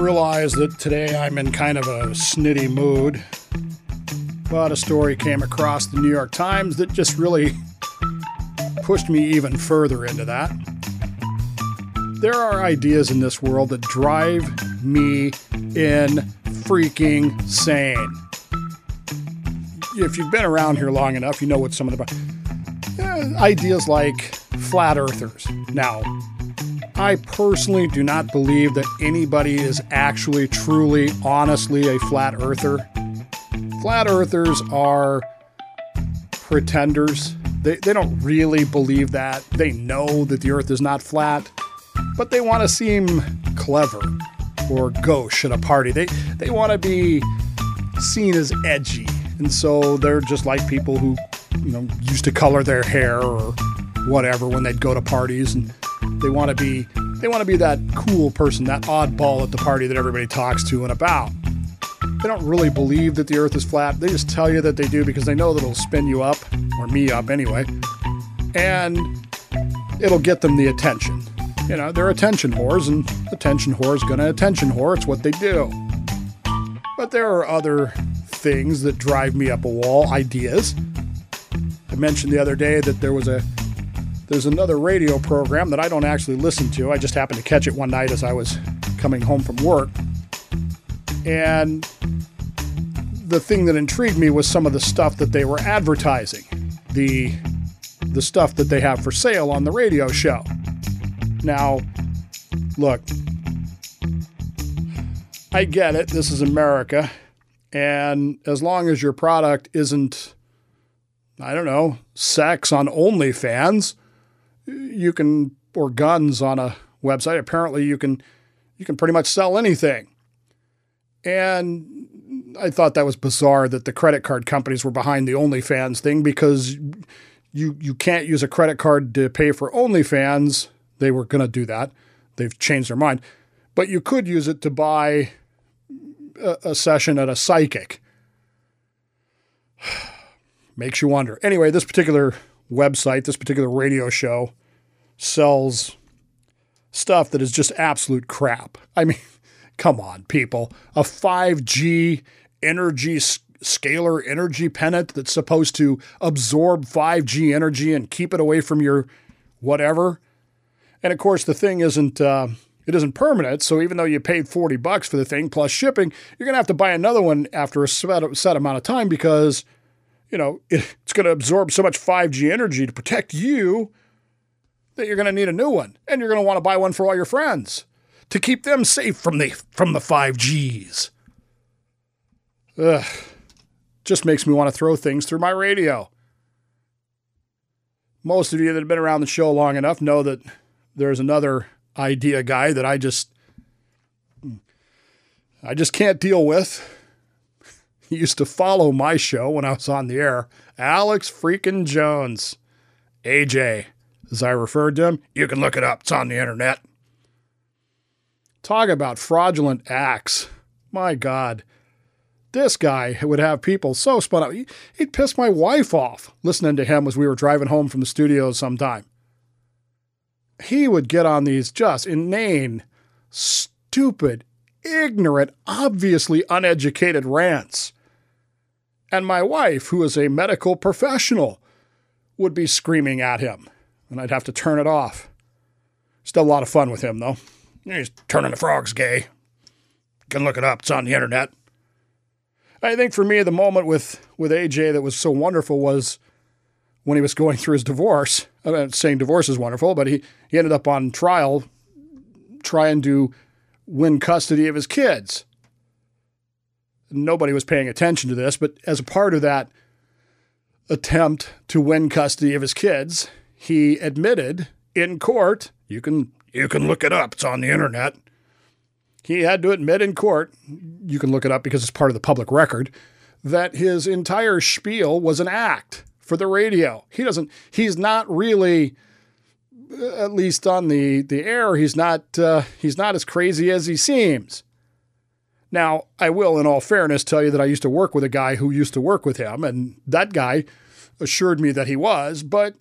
realize that today I'm in kind of a snitty mood. But a story came across the New York Times that just really pushed me even further into that. There are ideas in this world that drive me in freaking sane. If you've been around here long enough, you know what some of the uh, ideas like flat earthers. Now, I personally do not believe that anybody is actually, truly, honestly a flat earther. Flat earthers are pretenders. They, they don't really believe that. They know that the earth is not flat, but they want to seem clever or gauche at a party. They, they want to be seen as edgy. And so they're just like people who, you know, used to color their hair or whatever when they'd go to parties and they want to be they want to be that cool person, that oddball at the party that everybody talks to and about. They don't really believe that the earth is flat. They just tell you that they do because they know that it'll spin you up, or me up anyway, and it'll get them the attention. You know, they're attention whores, and attention whores gonna attention whore. It's what they do. But there are other things that drive me up a wall, ideas. I mentioned the other day that there was a there's another radio program that I don't actually listen to. I just happened to catch it one night as I was coming home from work. And the thing that intrigued me was some of the stuff that they were advertising. The the stuff that they have for sale on the radio show. Now, look, I get it. This is America. And as long as your product isn't, I don't know, sex on OnlyFans, you can or guns on a website. Apparently, you can you can pretty much sell anything. And I thought that was bizarre that the credit card companies were behind the OnlyFans thing because you you can't use a credit card to pay for OnlyFans. They were going to do that. They've changed their mind. But you could use it to buy a, a session at a psychic. Makes you wonder. Anyway, this particular website, this particular radio show, sells stuff that is just absolute crap. I mean, come on, people. A 5G energy scalar energy pennant that's supposed to absorb 5G energy and keep it away from your whatever. And of course, the thing isn't uh, it isn't permanent. So even though you paid 40 bucks for the thing plus shipping, you're going to have to buy another one after a set, set amount of time because you know, it's going to absorb so much 5G energy to protect you that you're going to need a new one. And you're going to want to buy one for all your friends to keep them safe from the from the 5Gs. Ugh. Just makes me want to throw things through my radio. Most of you that have been around the show long enough know that there's another idea guy that I just I just can't deal with. He used to follow my show when I was on the air. Alex freaking Jones. AJ, as I referred to him. You can look it up, it's on the internet. Talk about fraudulent acts. My God. This guy would have people so spun up. He'd piss my wife off listening to him as we were driving home from the studio sometime. He would get on these just inane, stupid, ignorant, obviously uneducated rants and my wife, who is a medical professional, would be screaming at him, and I'd have to turn it off. Still a lot of fun with him, though. He's turning the frogs gay. You can look it up, it's on the internet. I think for me, the moment with, with AJ that was so wonderful was when he was going through his divorce. I'm not saying divorce is wonderful, but he, he ended up on trial trying to win custody of his kids nobody was paying attention to this, but as a part of that attempt to win custody of his kids, he admitted in court, you can you can look it up, it's on the internet. He had to admit in court, you can look it up because it's part of the public record, that his entire spiel was an act for the radio. He doesn't he's not really at least on the the air, he's not uh, he's not as crazy as he seems. Now, I will, in all fairness, tell you that I used to work with a guy who used to work with him, and that guy assured me that he was, but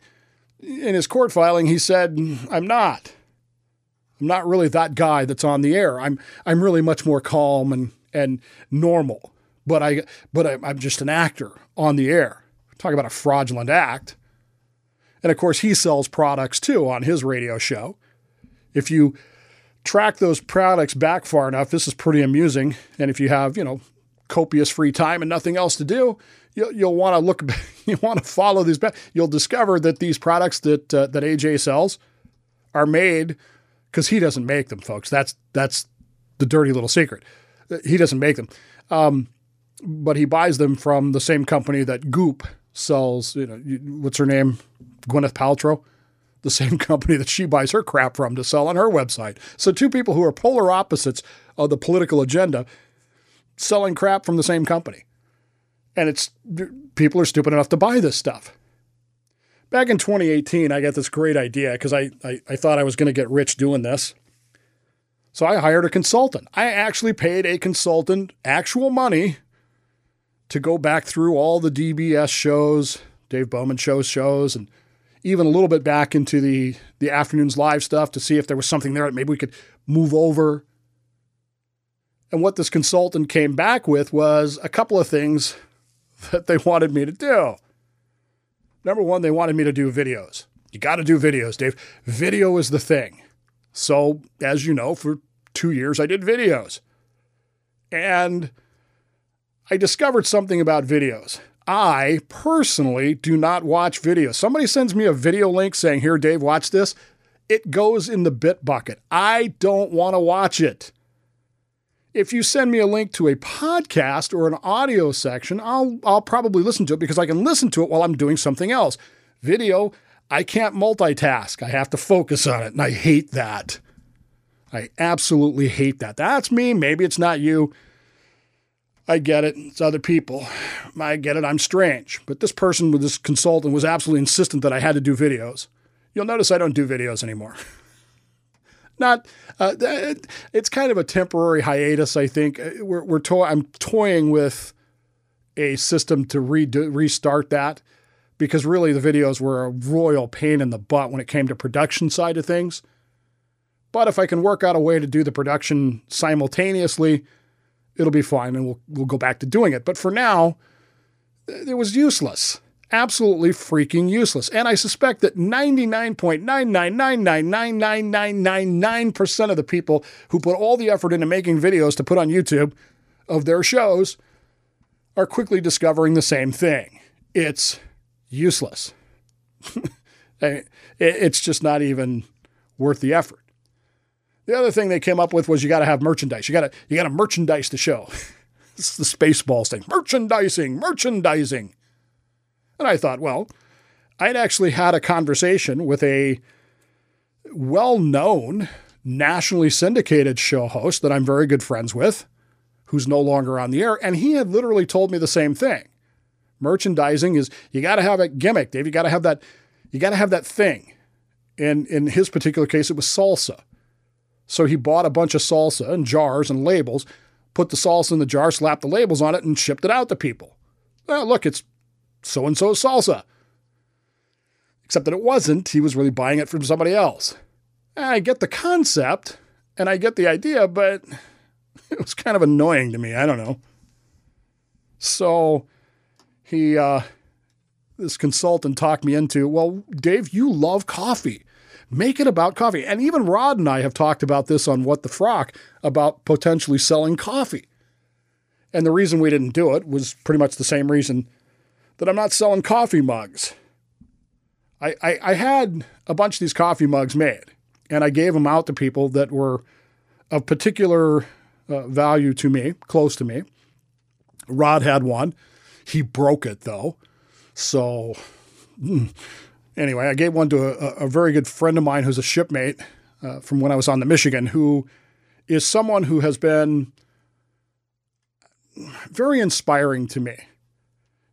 in his court filing, he said, I'm not. I'm not really that guy that's on the air. I'm I'm really much more calm and and normal. But I but I, I'm just an actor on the air. Talk about a fraudulent act. And of course, he sells products too on his radio show. If you track those products back far enough, this is pretty amusing. And if you have, you know, copious free time and nothing else to do, you'll, you'll want to look, you want to follow these back. You'll discover that these products that uh, that AJ sells are made because he doesn't make them, folks. That's that's the dirty little secret. He doesn't make them, um, but he buys them from the same company that Goop sells. You know, what's her name? Gwyneth Paltrow. The same company that she buys her crap from to sell on her website. So two people who are polar opposites of the political agenda selling crap from the same company. And it's people are stupid enough to buy this stuff. Back in 2018, I got this great idea because I, I, I thought I was going to get rich doing this. So I hired a consultant. I actually paid a consultant actual money to go back through all the DBS shows, Dave Bowman shows shows, and even a little bit back into the the afternoons live stuff to see if there was something there that maybe we could move over. And what this consultant came back with was a couple of things that they wanted me to do. Number one, they wanted me to do videos. You got to do videos, Dave. Video is the thing. So, as you know, for two years, I did videos. And I discovered something about videos. I personally do not watch videos. Somebody sends me a video link saying, Here, Dave, watch this. It goes in the bit bucket. I don't want to watch it. If you send me a link to a podcast or an audio section, I'll, I'll probably listen to it because I can listen to it while I'm doing something else. Video, I can't multitask. I have to focus on it, and I hate that. I absolutely hate that. That's me. Maybe it's not you. I get it. It's other people. I get it. I'm strange. But this person with this consultant was absolutely insistent that I had to do videos. You'll notice I don't do videos anymore. not uh, it's kind of a temporary hiatus. I think uh, we're, we're to- I'm toying with a system to redo, restart that because really the videos were a royal pain in the butt when it came to production side of things. But if I can work out a way to do the production simultaneously, it'll be fine and we'll we'll go back to doing it. But for now, it was useless absolutely freaking useless. And I suspect that 99.999999999% of the people who put all the effort into making videos to put on YouTube of their shows are quickly discovering the same thing. It's useless. it's just not even worth the effort. The other thing they came up with was you got to have merchandise. You got to you got to merchandise the show. it's the Spaceballs thing. Merchandising, merchandising. And I thought, well, I'd actually had a conversation with a well known, nationally syndicated show host that I'm very good friends with, who's no longer on the air. And he had literally told me the same thing. Merchandising is you got to have a gimmick, Dave. You got to have that. You got to have that thing. And in his particular case, it was salsa. So he bought a bunch of salsa and jars and labels, put the salsa in the jar, slapped the labels on it, and shipped it out to people. Well, look, it's so and so salsa. Except that it wasn't. He was really buying it from somebody else. I get the concept and I get the idea, but it was kind of annoying to me. I don't know. So he, uh, this consultant talked me into, well, Dave, you love coffee. Make it about coffee. And even Rod and I have talked about this on What the Frock about potentially selling coffee. And the reason we didn't do it was pretty much the same reason that I'm not selling coffee mugs. I, I, I had a bunch of these coffee mugs made, and I gave them out to people that were of particular uh, value to me, close to me. Rod had one. He broke it though. So, mm. Anyway, I gave one to a, a, very good friend of mine who's a shipmate uh, from when I was on the Michigan, who is someone who has been very inspiring to me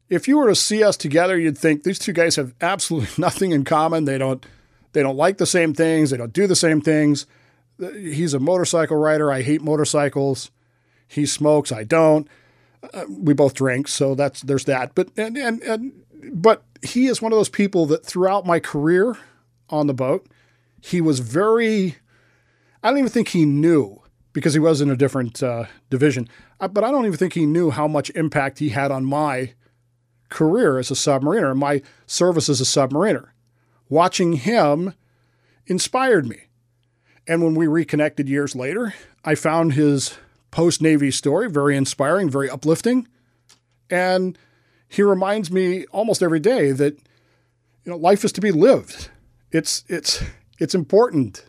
if you were to see us together, you'd think these two guys have absolutely nothing in common. They don't they don't like the same things. They don't do the same things. He's a motorcycle rider. I hate motorcycles. He smokes. I don't. Uh, we both drink, so that's there's that. But and, and and but he is one of those people that throughout my career on the boat, he was very I don't even think he knew because he was in a different uh, division. Uh, but I don't even think he knew how much impact he had on my career as a submariner and my service as a submariner. Watching him inspired me. And when we reconnected years later, I found his post Navy story very inspiring, very uplifting. And he reminds me almost every day that you know life is to be lived. It's it's it's important.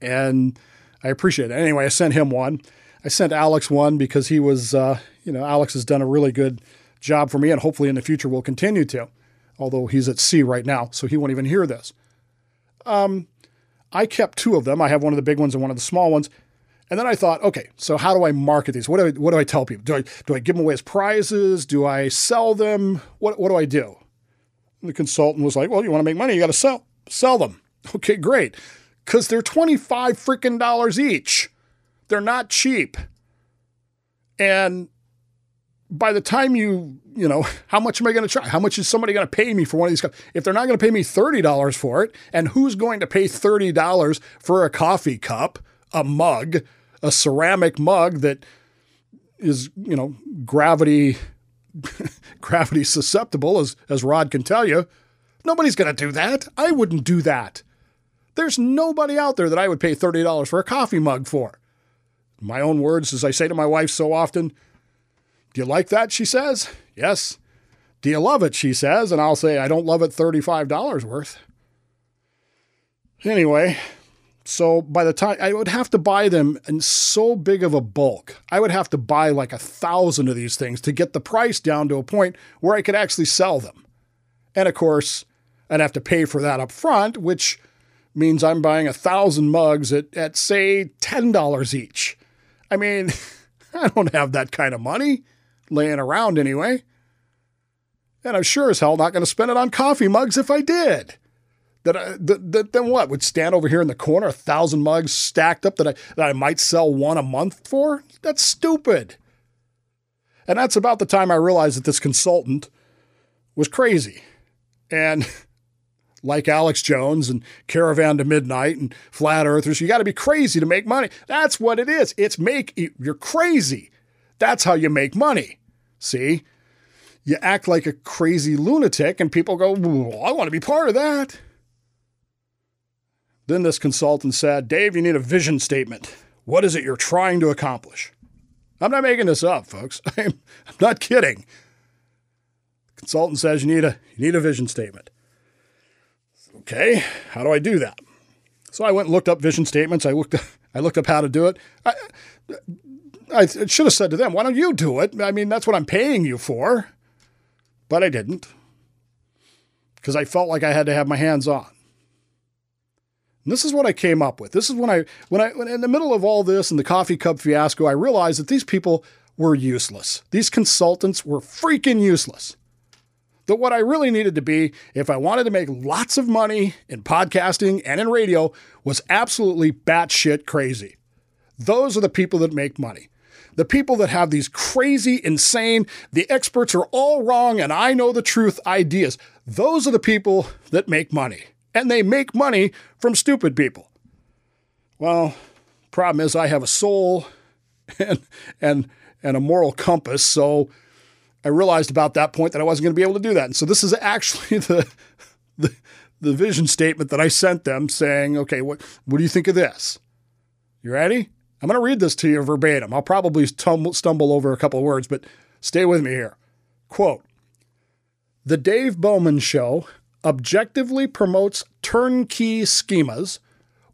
And I appreciate it. Anyway, I sent him one. I sent Alex one because he was, uh, you know, Alex has done a really good job for me and hopefully in the future will continue to, although he's at sea right now, so he won't even hear this. Um, I kept two of them. I have one of the big ones and one of the small ones. And then I thought, okay, so how do I market these? What do I, what do I tell people? Do I, do I give them away as prizes? Do I sell them? What, what do I do? And the consultant was like, well, you want to make money, you got to sell, sell them. Okay, great. Because they're 25 freaking dollars each. They're not cheap. And by the time you, you know, how much am I going to try? How much is somebody going to pay me for one of these cups? If they're not going to pay me $30 for it, and who's going to pay $30 for a coffee cup, a mug, a ceramic mug that is, you know, gravity gravity susceptible as as Rod can tell you. Nobody's going to do that. I wouldn't do that. There's nobody out there that I would pay $30 for a coffee mug for. My own words, as I say to my wife so often, do you like that? She says, Yes. Do you love it? She says, and I'll say, I don't love it $35 worth. Anyway, so by the time I would have to buy them in so big of a bulk, I would have to buy like a thousand of these things to get the price down to a point where I could actually sell them. And of course, I'd have to pay for that up front, which means I'm buying a thousand mugs at, at say $10 each. I mean, I don't have that kind of money laying around anyway. And I'm sure as hell not going to spend it on coffee mugs if I did. That, I, that, that then what would stand over here in the corner, a thousand mugs stacked up that I that I might sell one a month for? That's stupid. And that's about the time I realized that this consultant was crazy. And like Alex Jones and Caravan to Midnight and Flat Earthers, you got to be crazy to make money. That's what it is. It's make you're crazy. That's how you make money. See? You act like a crazy lunatic, and people go, I want to be part of that. Then this consultant said, Dave, you need a vision statement. What is it you're trying to accomplish? I'm not making this up, folks. I'm, not kidding. consultant says you need a you need a vision statement. Okay, how do I do that? So I went and looked up vision statements. I looked I looked up how to do it. I, I should have said to them, why don't you do it? I mean, that's what I'm paying you for. But I didn't because I felt like I had to have my hands on. And this is what I came up with. This is when I, when I, when in the middle of all this and the coffee cup fiasco, I realized that these people were useless. These consultants were freaking useless. That what I really needed to be, if I wanted to make lots of money in podcasting and in radio, was absolutely batshit crazy. Those are the people that make money the people that have these crazy, insane, the experts are all wrong and I know the truth ideas. Those are the people that make money. And they make money from stupid people. Well, problem is I have a soul and and and a moral compass, so I realized about that point that I wasn't going to be able to do that. And so this is actually the the, the vision statement that I sent them saying, okay, what what do you think of this? You ready? I'm going to read this to you verbatim. I'll probably stumble, stumble over a couple of words, but stay with me here. Quote The Dave Bowman Show objectively promotes turnkey schemas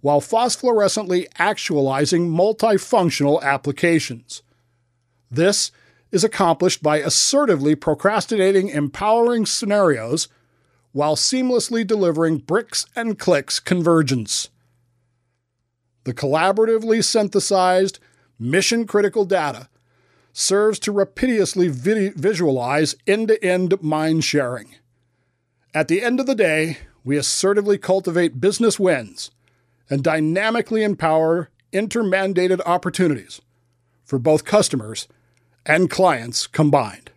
while phosphorescently actualizing multifunctional applications. This is accomplished by assertively procrastinating empowering scenarios while seamlessly delivering bricks and clicks convergence. The collaboratively synthesized, mission critical data serves to rapidly visualize end to end mind sharing. At the end of the day, we assertively cultivate business wins and dynamically empower intermandated opportunities for both customers and clients combined.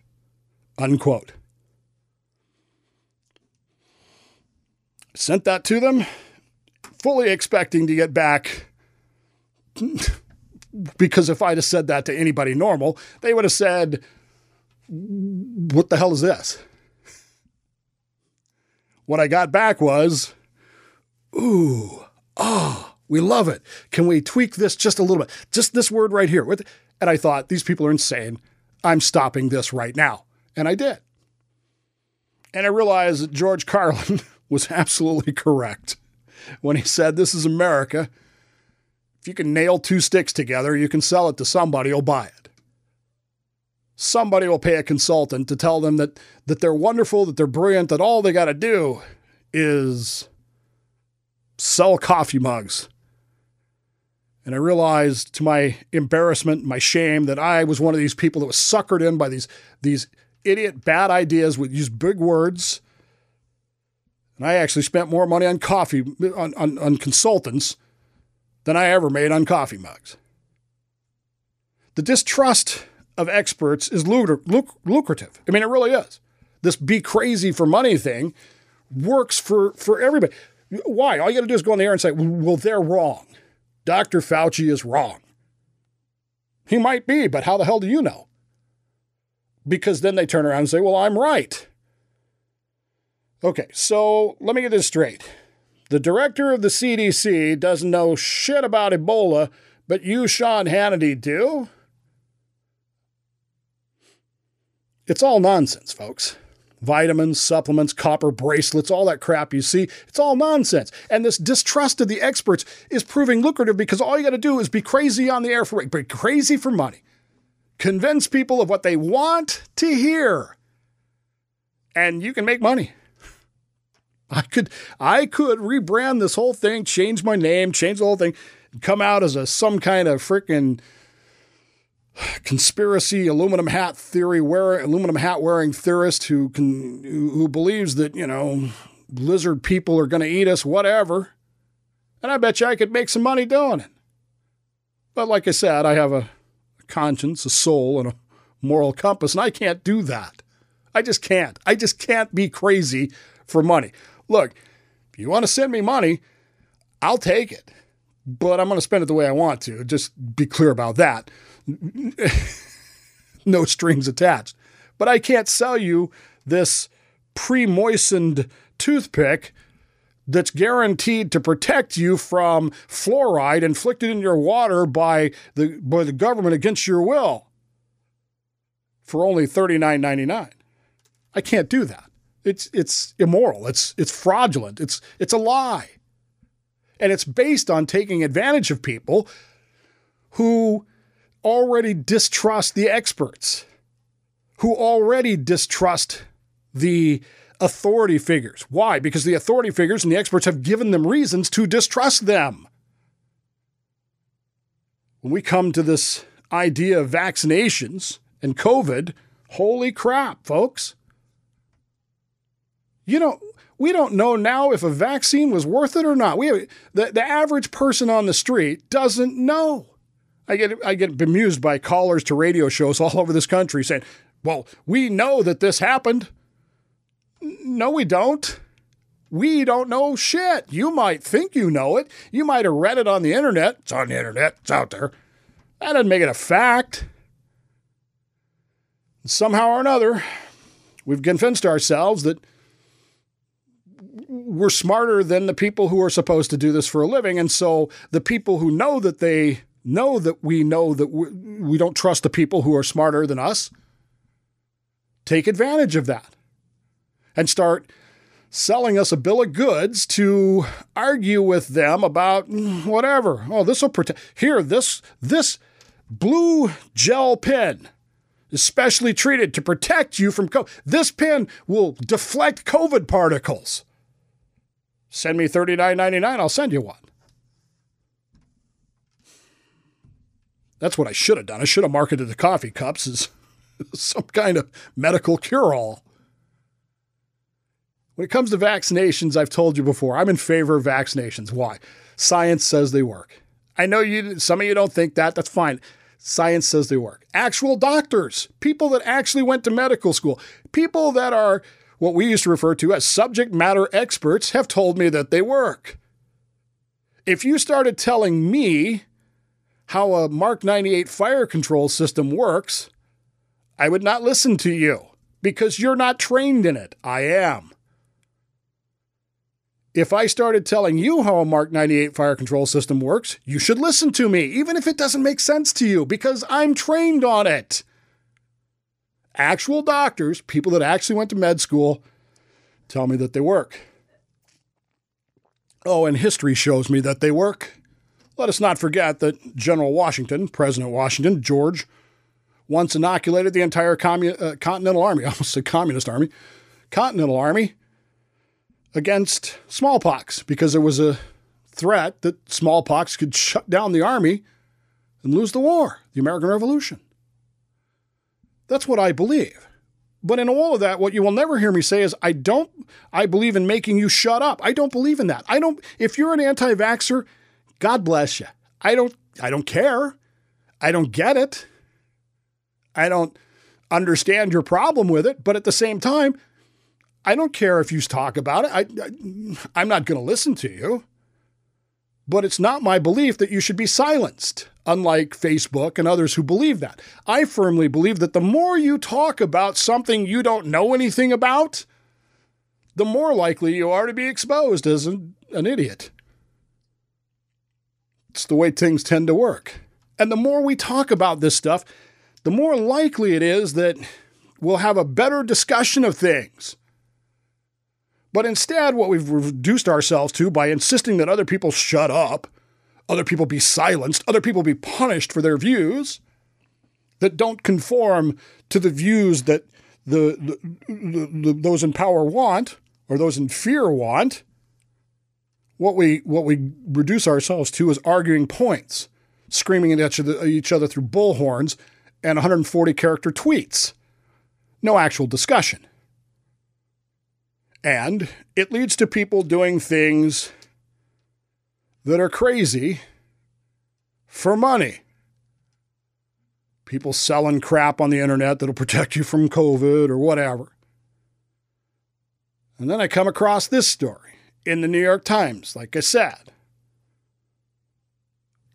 Unquote. Sent that to them, fully expecting to get back because if I'd have said that to anybody normal, they would have said, What the hell is this? What I got back was, Ooh, oh, we love it. Can we tweak this just a little bit? Just this word right here. And I thought, These people are insane. I'm stopping this right now. And I did. And I realized that George Carlin was absolutely correct when he said, This is America. If you can nail two sticks together, you can sell it to somebody who'll buy it. Somebody will pay a consultant to tell them that, that they're wonderful, that they're brilliant, that all they got to do is sell coffee mugs. And I realized to my embarrassment, my shame, that I was one of these people that was suckered in by these, these idiot bad ideas with use big words. And I actually spent more money on coffee, on, on, on consultants than I ever made on coffee mugs. The distrust of experts is lucrative. I mean, it really is. This be crazy for money thing works for, for everybody. Why? All you got to do is go on the air and say, well, they're wrong. Dr. Fauci is wrong. He might be, but how the hell do you know? Because then they turn around and say, well, I'm right. Okay, so let me get this straight. The director of the CDC doesn't know shit about Ebola, but you, Sean Hannity, do? It's all nonsense, folks. Vitamins, supplements, copper bracelets, all that crap you see, it's all nonsense. And this distrust of the experts is proving lucrative because all you got to do is be crazy on the air for be crazy for money. Convince people of what they want to hear. And you can make money. I could I could rebrand this whole thing, change my name, change the whole thing, come out as a some kind of freaking conspiracy aluminum hat theory wearing aluminum hat wearing theorist who can who believes that you know lizard people are going to eat us whatever and i bet you i could make some money doing it but like i said i have a conscience a soul and a moral compass and i can't do that i just can't i just can't be crazy for money look, if you want to send me money, I'll take it. But I'm going to spend it the way I want to. Just be clear about that. no strings attached. But I can't sell you this pre moistened toothpick that's guaranteed to protect you from fluoride inflicted in your water by the, by the government against your will for only $39.99. I can't do that. It's it's immoral. It's it's fraudulent. It's it's a lie. And it's based on taking advantage of people who already distrust the experts, who already distrust the authority figures. Why? Because the authority figures and the experts have given them reasons to distrust them. When we come to this idea of vaccinations and COVID, holy crap, folks you know, we don't know now if a vaccine was worth it or not. We the, the average person on the street doesn't know. I get I get bemused by callers to radio shows all over this country saying, "Well, we know that this happened." No, we don't. We don't know shit. You might think you know it. You might have read it on the internet. It's on the internet. It's out there. That doesn't make it a fact. Somehow or another, we've convinced ourselves that we're smarter than the people who are supposed to do this for a living. And so the people who know that they know that we know that we, don't trust the people who are smarter than us take advantage of that and start selling us a bill of goods to argue with them about mm, whatever. Oh, this will protect. Here, this this blue gel pen is specially treated to protect you from COVID. This pen will deflect COVID particles. Send me $39.99, I'll send you one. That's what I should have done. I should have marketed the coffee cups as some kind of medical cure all. When it comes to vaccinations, I've told you before, I'm in favor of vaccinations. Why? Science says they work. I know you some of you don't think that, that's fine. Science says they work. Actual doctors, people that actually went to medical school, people that are what we used to refer to as subject matter experts have told me that they work. If you started telling me how a Mark 98 fire control system works, I would not listen to you because you're not trained in it. I am. If I started telling you how a Mark 98 fire control system works, you should listen to me, even if it doesn't make sense to you, because I'm trained on it. Actual doctors, people that actually went to med school, tell me that they work. Oh, and history shows me that they work. Let us not forget that General Washington, President Washington, George, once inoculated the entire uh, Continental Army, almost a Communist Army, Continental Army against smallpox because there was a threat that smallpox could shut down the army and lose the war, the American Revolution. That's what I believe. But in all of that, what you will never hear me say is, I don't, I believe in making you shut up. I don't believe in that. I don't, if you're an anti vaxxer, God bless you. I don't, I don't care. I don't get it. I don't understand your problem with it. But at the same time, I don't care if you talk about it. I, I'm not going to listen to you. But it's not my belief that you should be silenced, unlike Facebook and others who believe that. I firmly believe that the more you talk about something you don't know anything about, the more likely you are to be exposed as an, an idiot. It's the way things tend to work. And the more we talk about this stuff, the more likely it is that we'll have a better discussion of things. But instead, what we've reduced ourselves to by insisting that other people shut up, other people be silenced, other people be punished for their views that don't conform to the views that the, the, the, those in power want or those in fear want. What we what we reduce ourselves to is arguing points, screaming at each other, through bullhorns and 140 character tweets. No actual discussion. And it leads to people doing things that are crazy for money. People selling crap on the internet that'll protect you from COVID or whatever. And then I come across this story in the New York Times, like I said.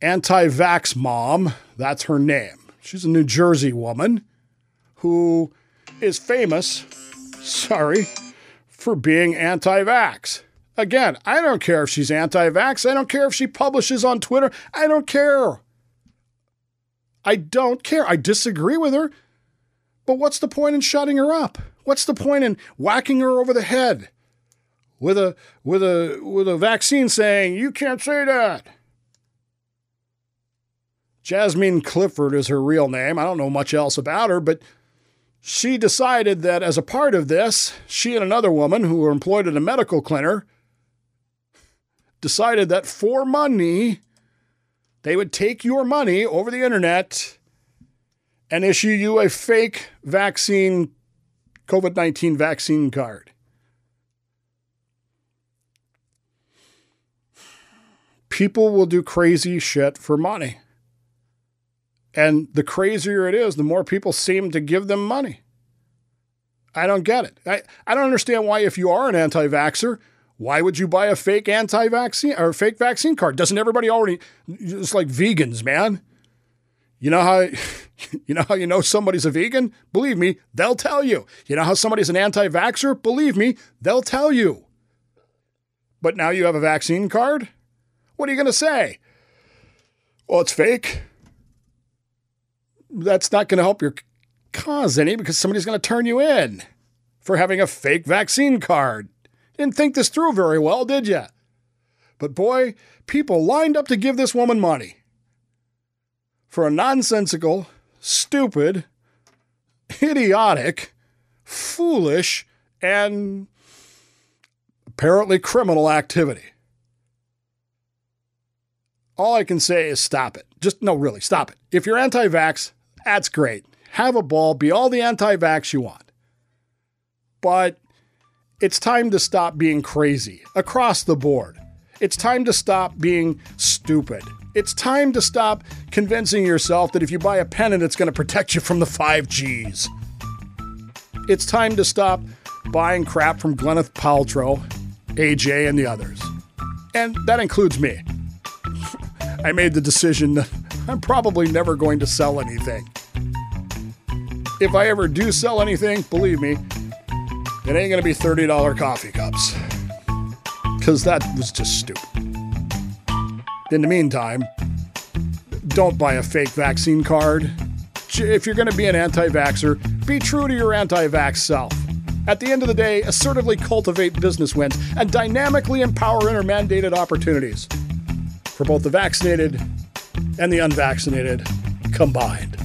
Anti vax mom, that's her name. She's a New Jersey woman who is famous, sorry, for being anti vax. Again, I don't care if she's anti vax. I don't care if she publishes on Twitter. I don't care. I don't care. I disagree with her. But what's the point in shutting her up? What's the point in whacking her over the head with a with a with a vaccine saying you can't say that? Jasmine Clifford is her real name. I don't know much else about her, but she decided that as a part of this, she and another woman who were employed at a medical clinic decided that for money, they would take your money over the internet and issue you a fake vaccine, COVID 19 vaccine card. People will do crazy shit for money. And the crazier it is, the more people seem to give them money. I don't get it. I, I don't understand why, if you are an anti vaxxer, why would you buy a fake anti vaccine or fake vaccine card? Doesn't everybody already? It's like vegans, man. You know how you know how you know somebody's a vegan? Believe me, they'll tell you. You know how somebody's an anti-vaxxer? Believe me, they'll tell you. But now you have a vaccine card? What are you going to say? Well, it's fake that's not going to help your cause any because somebody's going to turn you in for having a fake vaccine card. Didn't think this through very well, did you? But boy, people lined up to give this woman money for a nonsensical, stupid, idiotic, foolish, and apparently criminal activity. All I can say is stop it. Just, no, really, stop it. If you're anti vax, that's great. Have a ball, be all the anti vax you want. But it's time to stop being crazy across the board. It's time to stop being stupid. It's time to stop convincing yourself that if you buy a pennant, it's going to protect you from the 5Gs. It's time to stop buying crap from Gwyneth Paltrow, AJ, and the others. And that includes me. I made the decision that I'm probably never going to sell anything. If I ever do sell anything, believe me, it ain't going to be $30 coffee cups. Because that was just stupid. In the meantime, don't buy a fake vaccine card. If you're going to be an anti vaxxer, be true to your anti vax self. At the end of the day, assertively cultivate business wins and dynamically empower intermandated opportunities for both the vaccinated and the unvaccinated combined.